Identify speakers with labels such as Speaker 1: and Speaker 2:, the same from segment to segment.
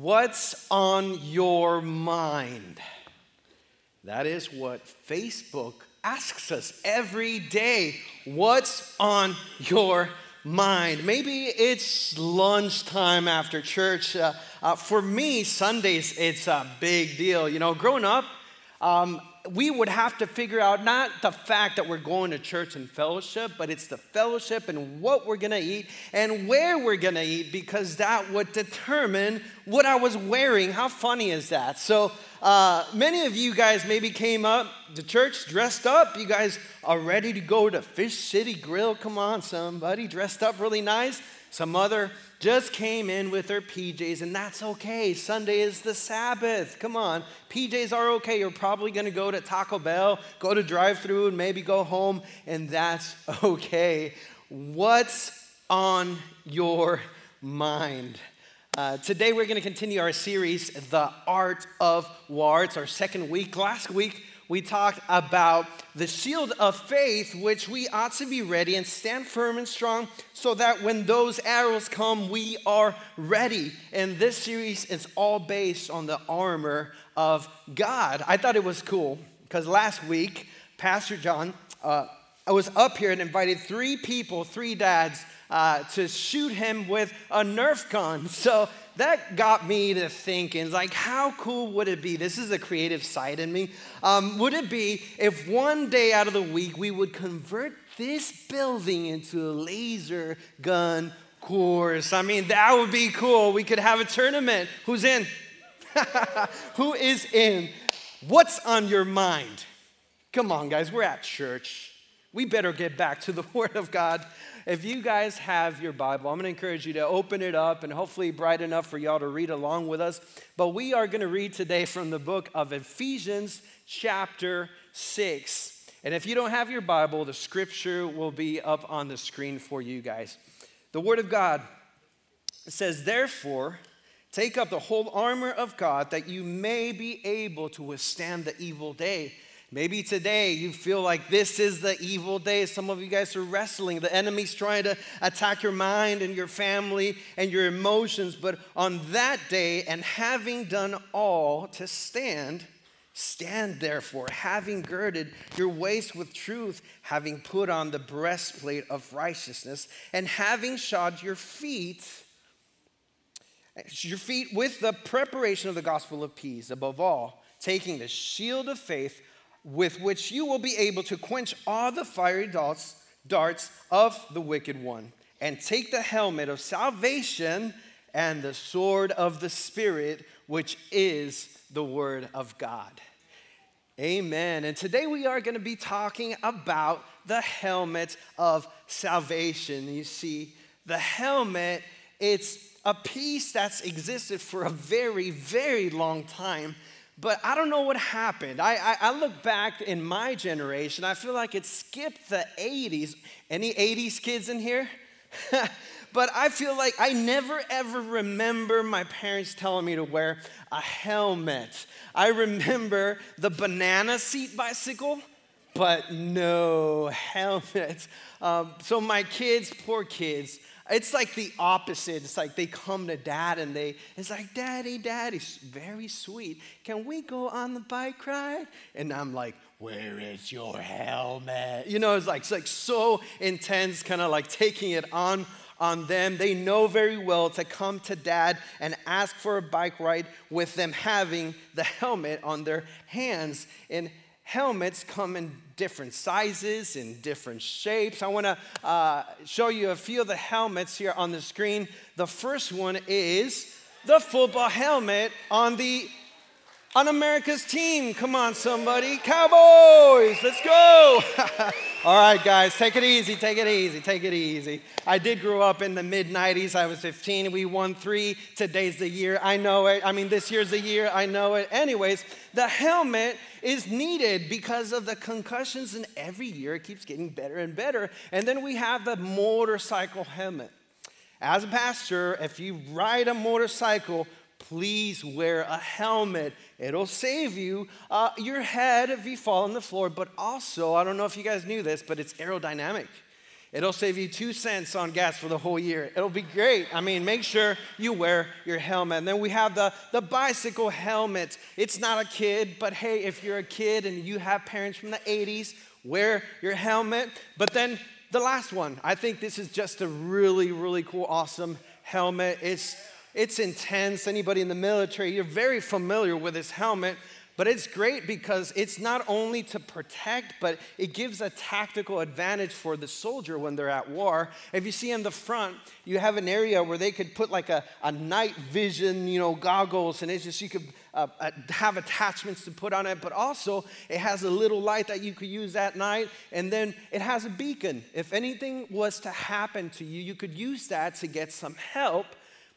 Speaker 1: What's on your mind? That is what Facebook asks us every day. What's on your mind? Maybe it's lunchtime after church. Uh, uh, for me, Sundays, it's a big deal. You know, growing up, um, we would have to figure out not the fact that we're going to church and fellowship, but it's the fellowship and what we're gonna eat and where we're gonna eat because that would determine what I was wearing. How funny is that? So, uh, many of you guys maybe came up to church dressed up. You guys are ready to go to Fish City Grill. Come on, somebody dressed up really nice. Some other just came in with their PJs, and that's okay. Sunday is the Sabbath. Come on. PJs are okay. You're probably going to go to Taco Bell, go to drive through, and maybe go home, and that's okay. What's on your mind? Uh, today, we're going to continue our series, The Art of War. It's our second week. Last week, we talked about the shield of faith, which we ought to be ready and stand firm and strong so that when those arrows come, we are ready. And this series is all based on the armor of God. I thought it was cool because last week, Pastor John, uh, I was up here and invited three people, three dads, uh, to shoot him with a Nerf gun. So that got me to thinking, like, how cool would it be? This is a creative side in me. Um, would it be if one day out of the week we would convert this building into a laser gun course? I mean, that would be cool. We could have a tournament. Who's in? Who is in? What's on your mind? Come on, guys, we're at church. We better get back to the Word of God if you guys have your Bible, I'm going to encourage you to open it up and hopefully bright enough for y'all to read along with us. But we are going to read today from the book of Ephesians, chapter 6. And if you don't have your Bible, the scripture will be up on the screen for you guys. The Word of God says, Therefore, take up the whole armor of God that you may be able to withstand the evil day. Maybe today you feel like this is the evil day. Some of you guys are wrestling. The enemy's trying to attack your mind and your family and your emotions. But on that day, and having done all to stand, stand therefore, having girded your waist with truth, having put on the breastplate of righteousness, and having shod your feet. Your feet with the preparation of the gospel of peace, above all, taking the shield of faith with which you will be able to quench all the fiery darts, darts of the wicked one, and take the helmet of salvation and the sword of the Spirit, which is the Word of God. Amen. And today we are going to be talking about the helmet of salvation. You see, the helmet, it's a piece that's existed for a very, very long time but I don't know what happened. I, I, I, look back in my generation, I feel like it skipped the 80s. Any 80s kids in here? but I feel like I never ever remember my parents telling me to wear a helmet. I remember the banana seat bicycle, but no helmet. Um, so my kids, poor kids, it's like the opposite. It's like they come to dad and they, it's like, Daddy, Daddy, very sweet. Can we go on the bike ride? And I'm like, where is your helmet? You know, it's like, it's like so intense, kind of like taking it on on them. They know very well to come to dad and ask for a bike ride with them having the helmet on their hands. And helmets come in different sizes and different shapes. I want to uh, show you a few of the helmets here on the screen. The first one is the football helmet on the on America's team. Come on, somebody. Cowboys, let's go. All right, guys, take it easy, take it easy, take it easy. I did grow up in the mid 90s. I was 15. We won three. Today's the year. I know it. I mean, this year's the year. I know it. Anyways, the helmet is needed because of the concussions, and every year it keeps getting better and better. And then we have the motorcycle helmet. As a pastor, if you ride a motorcycle, please wear a helmet. It'll save you uh, your head if you fall on the floor, but also, I don't know if you guys knew this, but it's aerodynamic. It'll save you two cents on gas for the whole year. It'll be great. I mean, make sure you wear your helmet. And then we have the, the bicycle helmet. It's not a kid, but hey, if you're a kid and you have parents from the 80s, wear your helmet. But then the last one, I think this is just a really, really cool, awesome helmet. It's, it's intense. Anybody in the military, you're very familiar with this helmet. But it's great because it's not only to protect, but it gives a tactical advantage for the soldier when they're at war. If you see in the front, you have an area where they could put like a, a night vision, you know, goggles, and it's just you could uh, uh, have attachments to put on it, but also it has a little light that you could use at night, and then it has a beacon. If anything was to happen to you, you could use that to get some help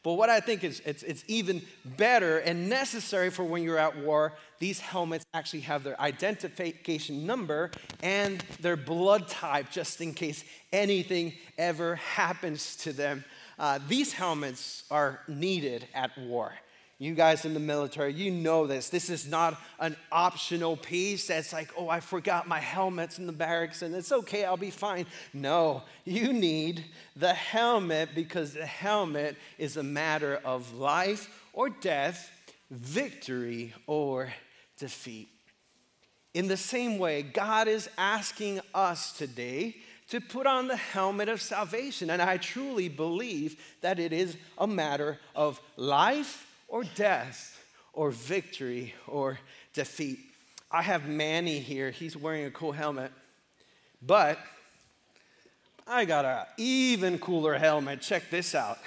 Speaker 1: but what I think is it's, it's even better and necessary for when you're at war, these helmets actually have their identification number and their blood type just in case anything ever happens to them. Uh, these helmets are needed at war. You guys in the military, you know this. This is not an optional piece that's like, oh, I forgot my helmets in the barracks and it's okay, I'll be fine. No, you need the helmet because the helmet is a matter of life or death, victory or defeat. In the same way, God is asking us today to put on the helmet of salvation. And I truly believe that it is a matter of life or death or victory or defeat. I have Manny here. He's wearing a cool helmet. But I got an even cooler helmet. Check this out.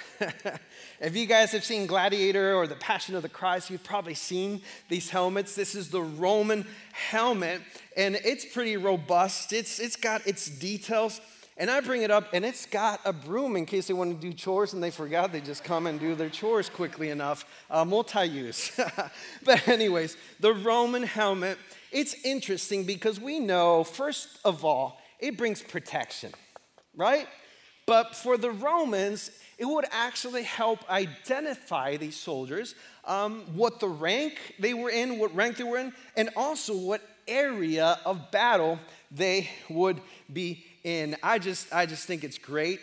Speaker 1: if you guys have seen Gladiator or The Passion of the Christ, you've probably seen these helmets. This is the Roman helmet, and it's pretty robust. It's, it's got its details. And I bring it up, and it's got a broom in case they want to do chores and they forgot. They just come and do their chores quickly enough. Uh, Multi use. but, anyways, the Roman helmet, it's interesting because we know, first of all, it brings protection, right? But for the Romans, it would actually help identify these soldiers, um, what the rank they were in, what rank they were in, and also what area of battle they would be in. I just, I just think it's great.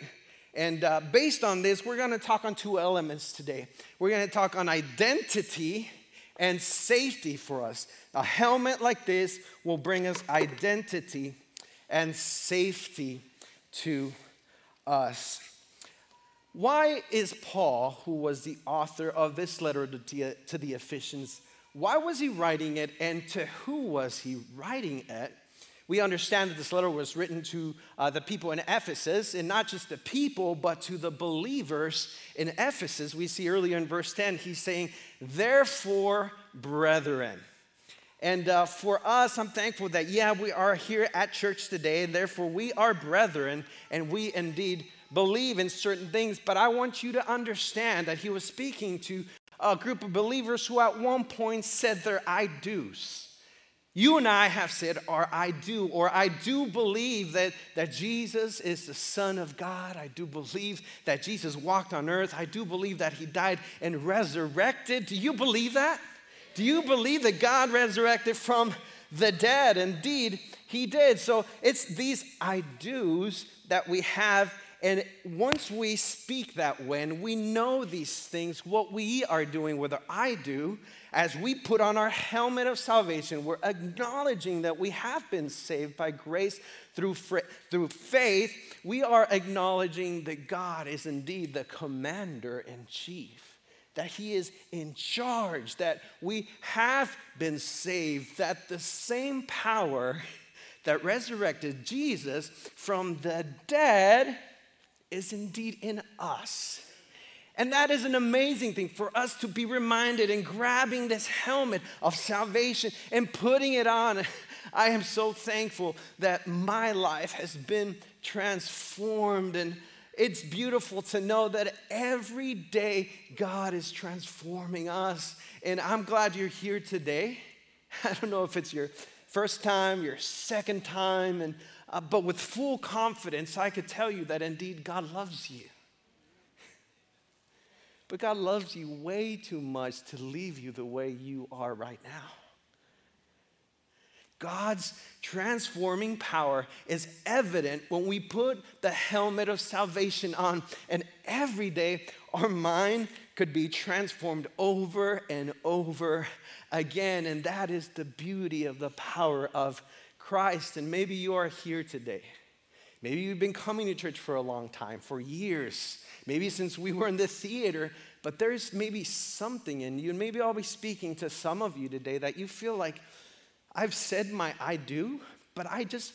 Speaker 1: And uh, based on this, we're going to talk on two elements today. We're going to talk on identity and safety for us. A helmet like this will bring us identity and safety to us. Why is Paul, who was the author of this letter to the Ephesians, why was he writing it and to who was he writing it? we understand that this letter was written to uh, the people in Ephesus, and not just the people, but to the believers in Ephesus. We see earlier in verse 10, he's saying, Therefore, brethren. And uh, for us, I'm thankful that, yeah, we are here at church today, and therefore we are brethren, and we indeed believe in certain things. But I want you to understand that he was speaking to a group of believers who at one point said their I do's. You and I have said, or I do, or I do believe that, that Jesus is the Son of God. I do believe that Jesus walked on earth. I do believe that he died and resurrected. Do you believe that? Do you believe that God resurrected from the dead? Indeed, he did. So it's these I do's that we have. And once we speak that way and we know these things, what we are doing, whether I do, as we put on our helmet of salvation, we're acknowledging that we have been saved by grace through, through faith. We are acknowledging that God is indeed the commander in chief, that He is in charge, that we have been saved, that the same power that resurrected Jesus from the dead is indeed in us. And that is an amazing thing for us to be reminded and grabbing this helmet of salvation and putting it on. I am so thankful that my life has been transformed. And it's beautiful to know that every day God is transforming us. And I'm glad you're here today. I don't know if it's your first time, your second time, and, uh, but with full confidence, I could tell you that indeed God loves you. But God loves you way too much to leave you the way you are right now. God's transforming power is evident when we put the helmet of salvation on. And every day, our mind could be transformed over and over again. And that is the beauty of the power of Christ. And maybe you are here today. Maybe you've been coming to church for a long time, for years, maybe since we were in the theater, but there's maybe something in you, and maybe I'll be speaking to some of you today that you feel like I've said my I do, but I just,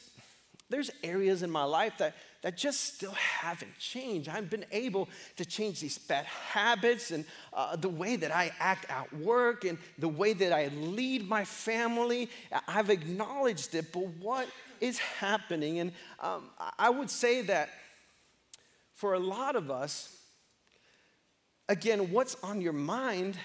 Speaker 1: there's areas in my life that, that just still haven't changed. I've been able to change these bad habits and uh, the way that I act at work and the way that I lead my family. I've acknowledged it, but what is happening? And um, I would say that for a lot of us, again, what's on your mind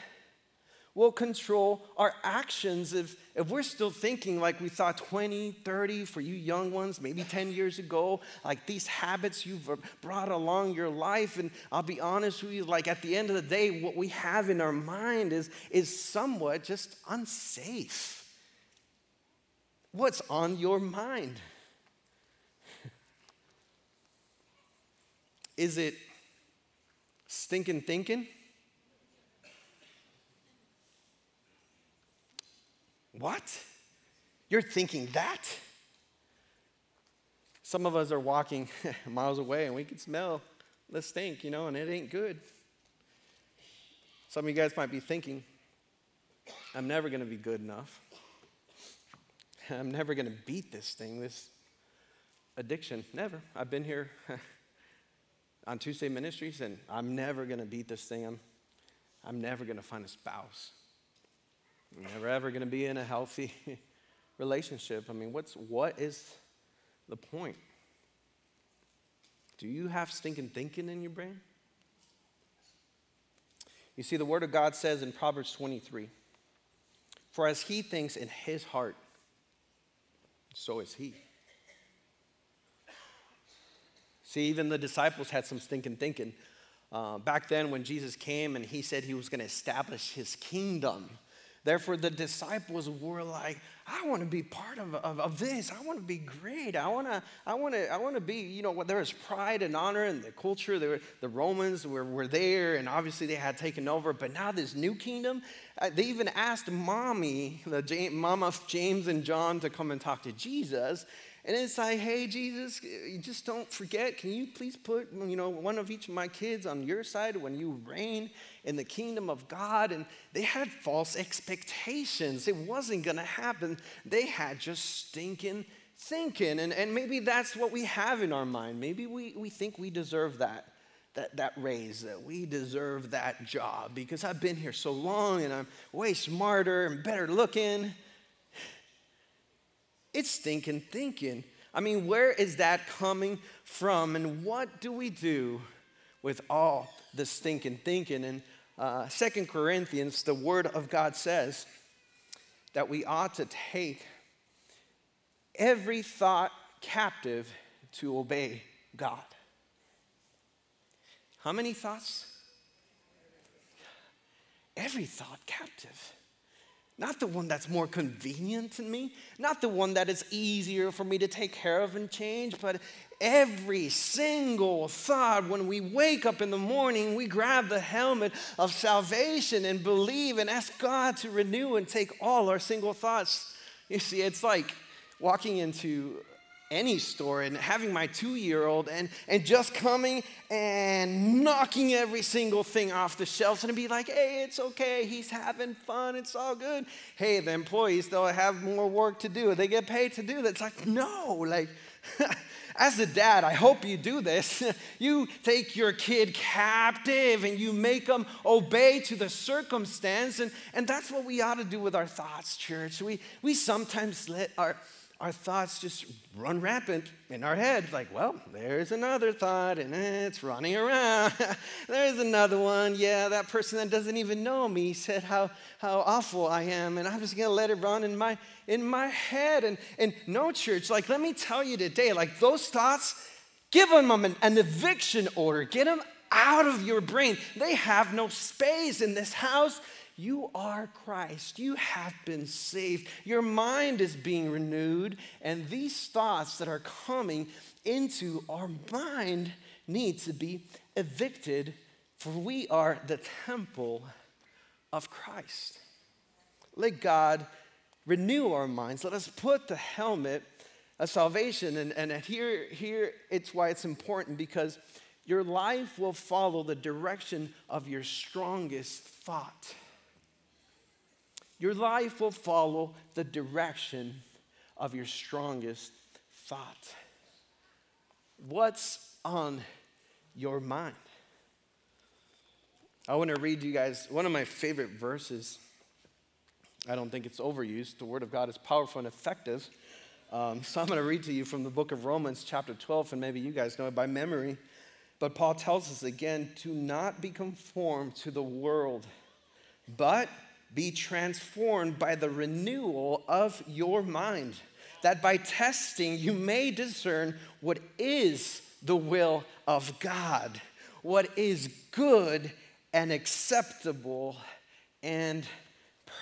Speaker 1: will control our actions if, if we're still thinking like we thought 20, 30, for you young ones, maybe 10 years ago, like these habits you've brought along your life. And I'll be honest with you, like at the end of the day, what we have in our mind is, is somewhat just unsafe. What's on your mind? Is it stinking thinking? What? You're thinking that? Some of us are walking miles away and we can smell the stink, you know, and it ain't good. Some of you guys might be thinking, I'm never going to be good enough. I'm never going to beat this thing, this addiction. Never. I've been here on Tuesday Ministries, and I'm never going to beat this thing. I'm, I'm never going to find a spouse. I'm never ever going to be in a healthy relationship. I mean, what's, what is the point? Do you have stinking thinking in your brain? You see, the Word of God says in Proverbs 23 For as he thinks in his heart, so is he. See, even the disciples had some stinking thinking. Uh, back then, when Jesus came and he said he was going to establish his kingdom, Therefore, the disciples were like, I want to be part of, of, of this. I want to be great. I want to, I want to, I want to be, you know, there was pride and honor in the culture. Were, the Romans were, were there, and obviously they had taken over. But now this new kingdom, uh, they even asked mommy, the James, mom of James and John, to come and talk to Jesus. And it's like, hey, Jesus, just don't forget. Can you please put, you know, one of each of my kids on your side when you reign in the kingdom of God? And they had false expectations. It wasn't going to happen. They had just stinking thinking. And, and maybe that's what we have in our mind. Maybe we, we think we deserve that. That, that raise, that we deserve that job because I've been here so long and I'm way smarter and better looking. It's stinking thinking. I mean, where is that coming from? And what do we do with all the stinking thinking? And uh, Second Corinthians, the Word of God says that we ought to take every thought captive to obey God. How many thoughts? Every thought captive. Not the one that's more convenient to me, not the one that is easier for me to take care of and change, but every single thought when we wake up in the morning, we grab the helmet of salvation and believe and ask God to renew and take all our single thoughts. You see, it's like walking into any store and having my two year old and, and just coming and knocking every single thing off the shelves and be like, hey, it's okay. He's having fun. It's all good. Hey, the employees, they'll have more work to do. They get paid to do that. It's like, no, like, as a dad, I hope you do this. you take your kid captive and you make them obey to the circumstance. And, and that's what we ought to do with our thoughts, church. We, we sometimes let our our thoughts just run rampant in our head. Like, well, there's another thought, and it's running around. there's another one. Yeah, that person that doesn't even know me said how, how awful I am, and I'm just gonna let it run in my in my head. And and no church, like let me tell you today, like those thoughts, give them an, an eviction order, get them out of your brain. They have no space in this house. You are Christ. You have been saved. Your mind is being renewed. And these thoughts that are coming into our mind need to be evicted, for we are the temple of Christ. Let God renew our minds. Let us put the helmet of salvation. And, and here, here it's why it's important because your life will follow the direction of your strongest thought. Your life will follow the direction of your strongest thought. What's on your mind? I want to read you guys one of my favorite verses. I don't think it's overused. The Word of God is powerful and effective. Um, so I'm going to read to you from the book of Romans, chapter 12, and maybe you guys know it by memory. But Paul tells us again to not be conformed to the world, but be transformed by the renewal of your mind, that by testing you may discern what is the will of God, what is good and acceptable and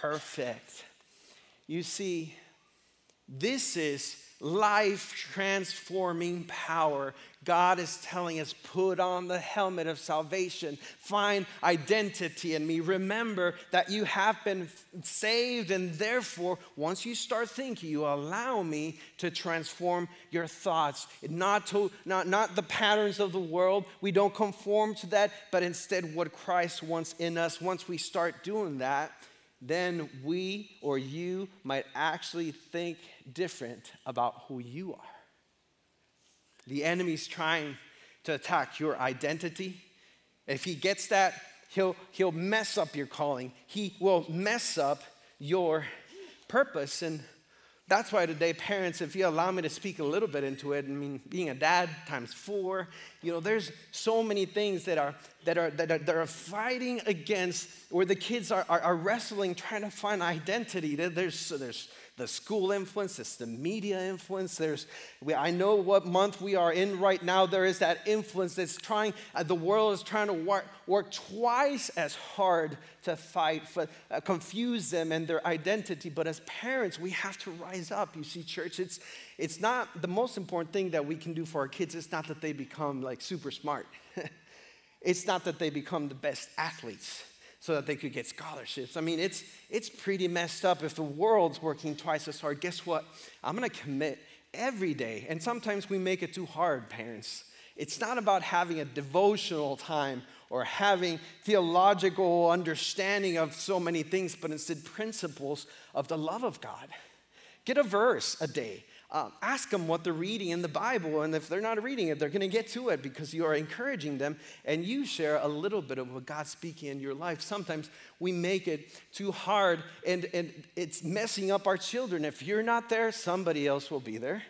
Speaker 1: perfect. You see, this is life transforming power. God is telling us, put on the helmet of salvation, find identity in me. Remember that you have been saved, and therefore, once you start thinking, you allow me to transform your thoughts. Not, to, not, not the patterns of the world, we don't conform to that, but instead what Christ wants in us. Once we start doing that, then we or you might actually think different about who you are. The enemy's trying to attack your identity. If he gets that, he'll, he'll mess up your calling. He will mess up your purpose. And that's why today, parents, if you allow me to speak a little bit into it, I mean, being a dad times four, you know, there's so many things that are that are that are, that are fighting against where the kids are, are, are wrestling, trying to find identity. There's there's the school influence, it's the media influence. There's, we, I know what month we are in right now. There is that influence that's trying, uh, the world is trying to work, work twice as hard to fight, for, uh, confuse them and their identity. But as parents, we have to rise up. You see, church, it's, it's not the most important thing that we can do for our kids, it's not that they become like super smart, it's not that they become the best athletes so that they could get scholarships. I mean, it's, it's pretty messed up. If the world's working twice as hard, guess what? I'm gonna commit every day. And sometimes we make it too hard, parents. It's not about having a devotional time or having theological understanding of so many things, but instead principles of the love of God. Get a verse a day. Um, ask them what they're reading in the Bible, and if they're not reading it, they're going to get to it because you are encouraging them, and you share a little bit of what God's speaking in your life. Sometimes we make it too hard, and, and it's messing up our children. If you're not there, somebody else will be there.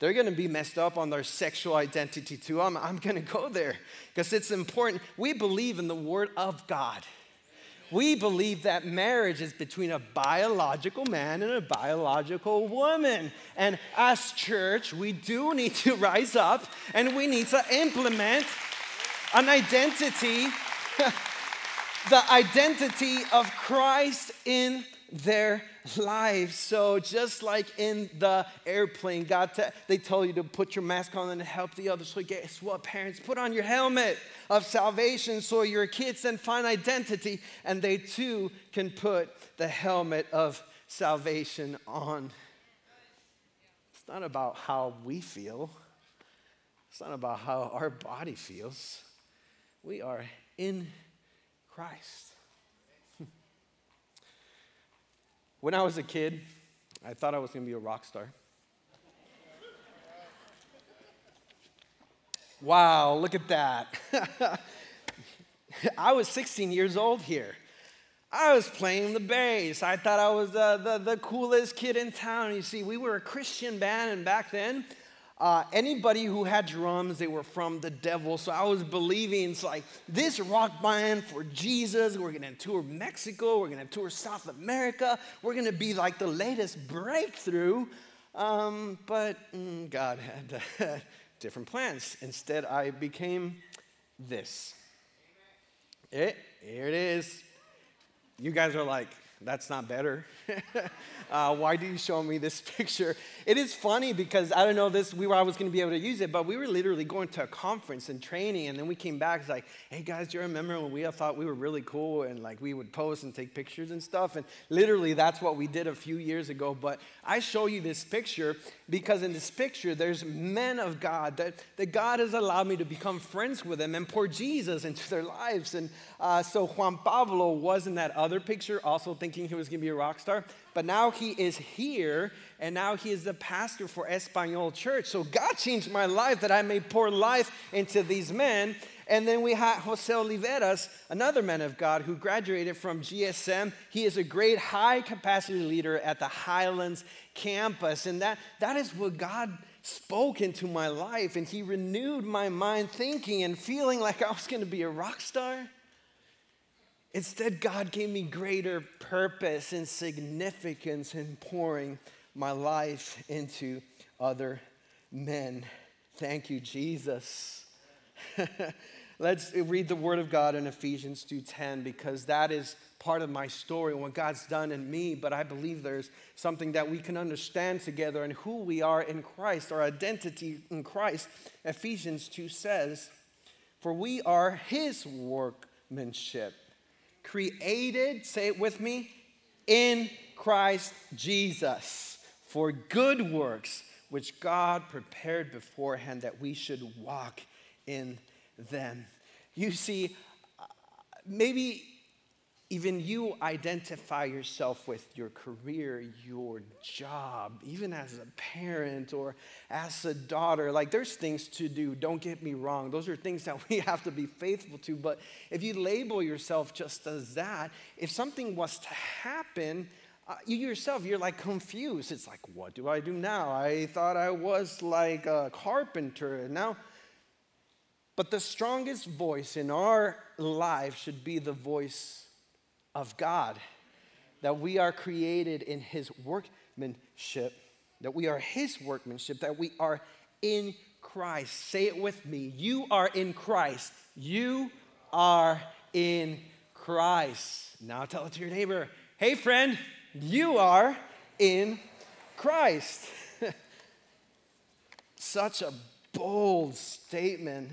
Speaker 1: They're going to be messed up on their sexual identity too. I'm, I'm going to go there because it's important. We believe in the Word of God we believe that marriage is between a biological man and a biological woman. And as church, we do need to rise up and we need to implement an identity, the identity of Christ in their lives. So just like in the airplane, God, they tell you to put your mask on and help the others. So guess what, parents? Put on your helmet of salvation so your kids can find identity and they too can put the helmet of salvation on. It's not about how we feel. It's not about how our body feels. We are in Christ. When I was a kid, I thought I was going to be a rock star. Wow, look at that. I was 16 years old here. I was playing the bass. I thought I was the, the, the coolest kid in town. You see, we were a Christian band, and back then, uh, anybody who had drums, they were from the devil. So I was believing it's like this rock band for Jesus. We're gonna tour Mexico. We're gonna tour South America. We're gonna be like the latest breakthrough. Um, but mm, God had different plans. Instead, I became this. It, here it is. You guys are like, that's not better. uh, why do you show me this picture? It is funny because I don't know this. We were I was going to be able to use it, but we were literally going to a conference and training, and then we came back. It's like, hey guys, do you remember when we all thought we were really cool and like we would post and take pictures and stuff? And literally, that's what we did a few years ago. But I show you this picture because in this picture, there's men of God that, that God has allowed me to become friends with them and pour Jesus into their lives. And uh, so Juan Pablo was in that other picture, also thinking he was going to be a rock star. But now he is here, and now he is the pastor for Espanol Church. So God changed my life that I may pour life into these men. And then we have Jose Oliveras, another man of God who graduated from GSM. He is a great high capacity leader at the Highlands campus. And that, that is what God spoke into my life. And He renewed my mind thinking and feeling like I was going to be a rock star. Instead, God gave me greater purpose and significance in pouring my life into other men. Thank you, Jesus. Let's read the word of God in Ephesians 2:10 because that is part of my story and what God's done in me, but I believe there's something that we can understand together and who we are in Christ, our identity in Christ. Ephesians 2 says, "For we are his workmanship, created, say it with me, in Christ Jesus for good works which God prepared beforehand that we should walk in them." You see, uh, maybe even you identify yourself with your career, your job, even as a parent or as a daughter. Like there's things to do, don't get me wrong. Those are things that we have to be faithful to. But if you label yourself just as that, if something was to happen, uh, you yourself, you're like confused. It's like, what do I do now? I thought I was like a carpenter, now. But the strongest voice in our life should be the voice of God, that we are created in His workmanship, that we are His workmanship, that we are in Christ. Say it with me. You are in Christ. You are in Christ. Now tell it to your neighbor. Hey, friend, you are in Christ. Such a bold statement.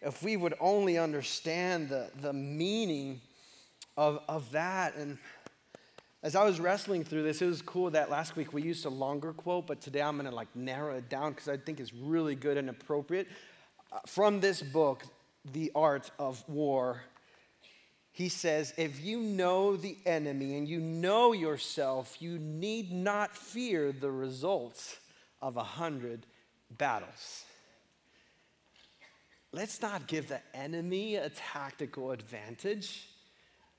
Speaker 1: If we would only understand the, the meaning of, of that. And as I was wrestling through this, it was cool that last week we used a longer quote, but today I'm going to like narrow it down because I think it's really good and appropriate. Uh, from this book, The Art of War, he says, if you know the enemy and you know yourself, you need not fear the results of a hundred battles. Let's not give the enemy a tactical advantage.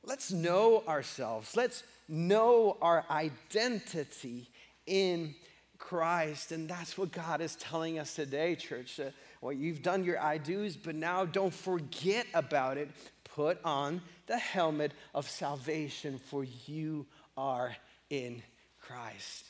Speaker 1: Let's know ourselves. Let's know our identity in Christ. And that's what God is telling us today, church. Uh, well, you've done your I do's, but now don't forget about it. Put on the helmet of salvation, for you are in Christ.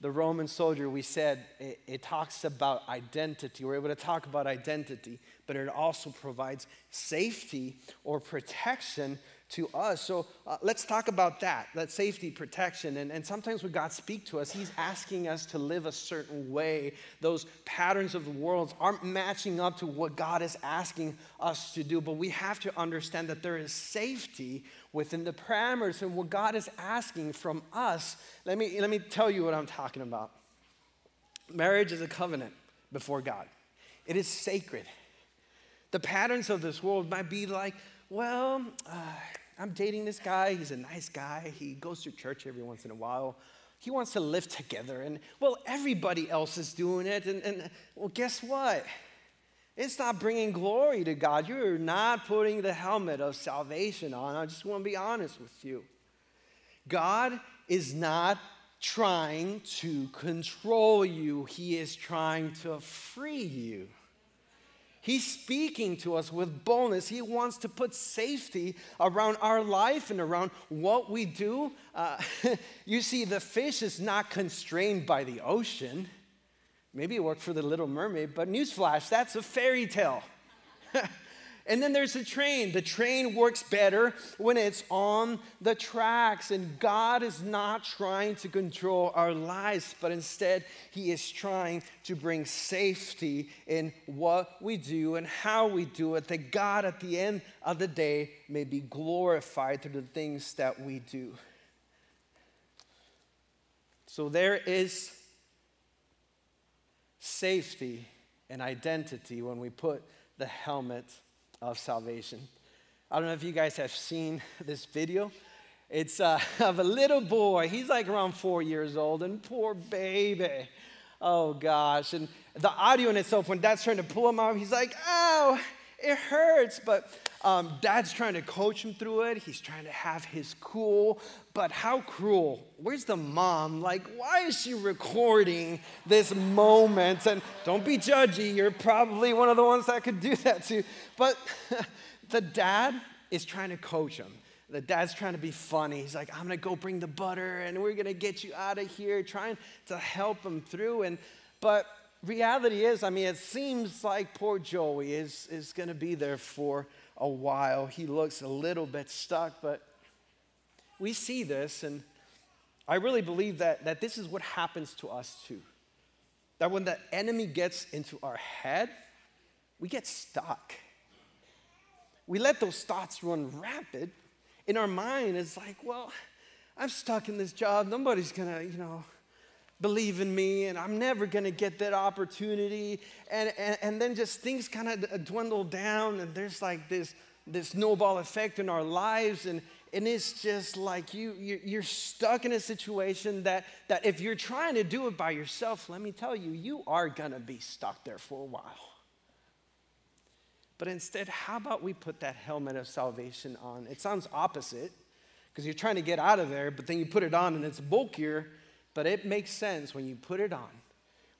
Speaker 1: The Roman soldier, we said, it, it talks about identity. We're able to talk about identity, but it also provides safety or protection to us. So uh, let's talk about that, that safety, protection. And, and sometimes when God speaks to us, He's asking us to live a certain way. Those patterns of the world aren't matching up to what God is asking us to do. But we have to understand that there is safety within the parameters and what God is asking from us. Let me, let me tell you what I'm talking about. Marriage is a covenant before God, it is sacred. The patterns of this world might be like, well, uh, I'm dating this guy. He's a nice guy. He goes to church every once in a while. He wants to live together. And well, everybody else is doing it. And, and well, guess what? It's not bringing glory to God. You're not putting the helmet of salvation on. I just want to be honest with you. God is not trying to control you, He is trying to free you. He's speaking to us with boldness. He wants to put safety around our life and around what we do. Uh, you see, the fish is not constrained by the ocean. Maybe it worked for the little mermaid, but newsflash, that's a fairy tale. And then there's the train. The train works better when it's on the tracks. And God is not trying to control our lives, but instead, He is trying to bring safety in what we do and how we do it, that God at the end of the day may be glorified through the things that we do. So there is safety and identity when we put the helmet of salvation. I don't know if you guys have seen this video. It's uh, of a little boy. He's like around four years old, and poor baby. Oh gosh. And the audio in itself, when dad's trying to pull him out, he's like, ow, it hurts. But um, dad's trying to coach him through it. He's trying to have his cool, but how cruel? Where's the mom? Like, why is she recording this moment? And don't be judgy, you're probably one of the ones that could do that too. But the dad is trying to coach him. The dad's trying to be funny. He's like, I'm gonna go bring the butter and we're gonna get you out of here, trying to help him through. And but reality is, I mean, it seems like poor Joey is, is gonna be there for a while. He looks a little bit stuck, but we see this, and I really believe that, that this is what happens to us too. That when the enemy gets into our head, we get stuck. We let those thoughts run rapid. In our mind, it's like, well, I'm stuck in this job. Nobody's gonna, you know, believe in me, and I'm never gonna get that opportunity. And, and, and then just things kind of uh, dwindle down, and there's like this, this snowball effect in our lives, and, and it's just like you, you're stuck in a situation that, that if you're trying to do it by yourself, let me tell you, you are gonna be stuck there for a while. But instead, how about we put that helmet of salvation on? It sounds opposite because you're trying to get out of there, but then you put it on and it's bulkier, but it makes sense when you put it on.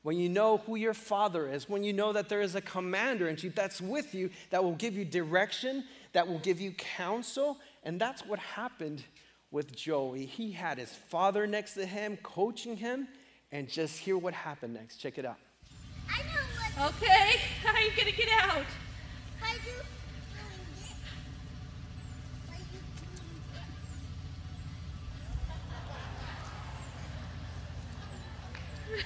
Speaker 1: When you know who your father is, when you know that there is a commander in chief that's with you, that will give you direction, that will give you counsel, and that's what happened with Joey. He had his father next to him, coaching him, and just hear what happened next. Check it out.
Speaker 2: Okay, how are you gonna get out?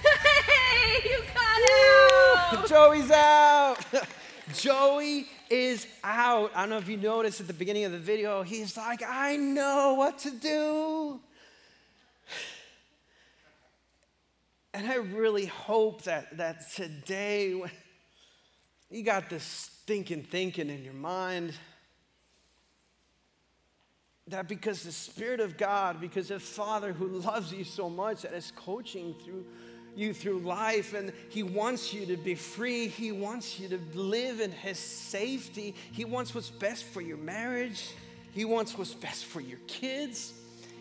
Speaker 2: Hey, you got out!
Speaker 1: Joey's out. Joey is out. I don't know if you noticed at the beginning of the video, he's like, I know what to do. And I really hope that, that today, you got this stinking thinking in your mind, that because the Spirit of God, because the Father who loves you so much, that is coaching through you through life and He wants you to be free. He wants you to live in His safety. He wants what's best for your marriage. He wants what's best for your kids.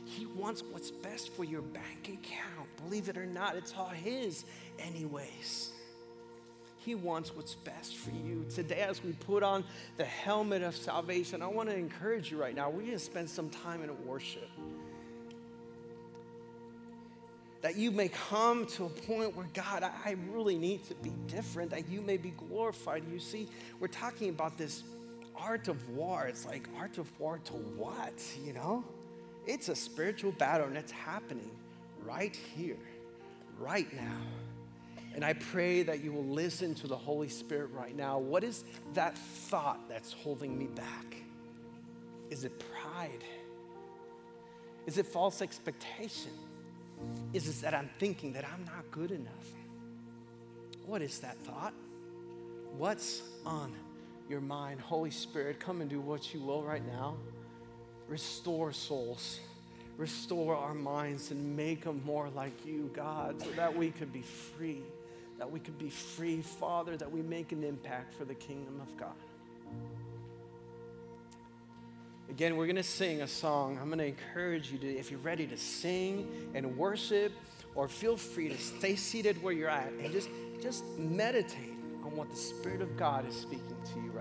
Speaker 1: He wants what's best for your bank account. Believe it or not, it's all His, anyways. He wants what's best for you. Today, as we put on the helmet of salvation, I want to encourage you right now. We're going to spend some time in worship that you may come to a point where, God, I really need to be different, that you may be glorified. You see, we're talking about this art of war. It's like, art of war to what? You know? It's a spiritual battle and it's happening right here, right now. And I pray that you will listen to the Holy Spirit right now. What is that thought that's holding me back? Is it pride? Is it false expectation? Is, is that I'm thinking that I'm not good enough. What is that thought? What's on your mind? Holy Spirit, come and do what you will right now. Restore souls, restore our minds, and make them more like you, God, so that we could be free. That we could be free, Father, that we make an impact for the kingdom of God. Again, we're going to sing a song. I'm going to encourage you to, if you're ready to sing and worship, or feel free to stay seated where you're at and just, just meditate on what the Spirit of God is speaking to you.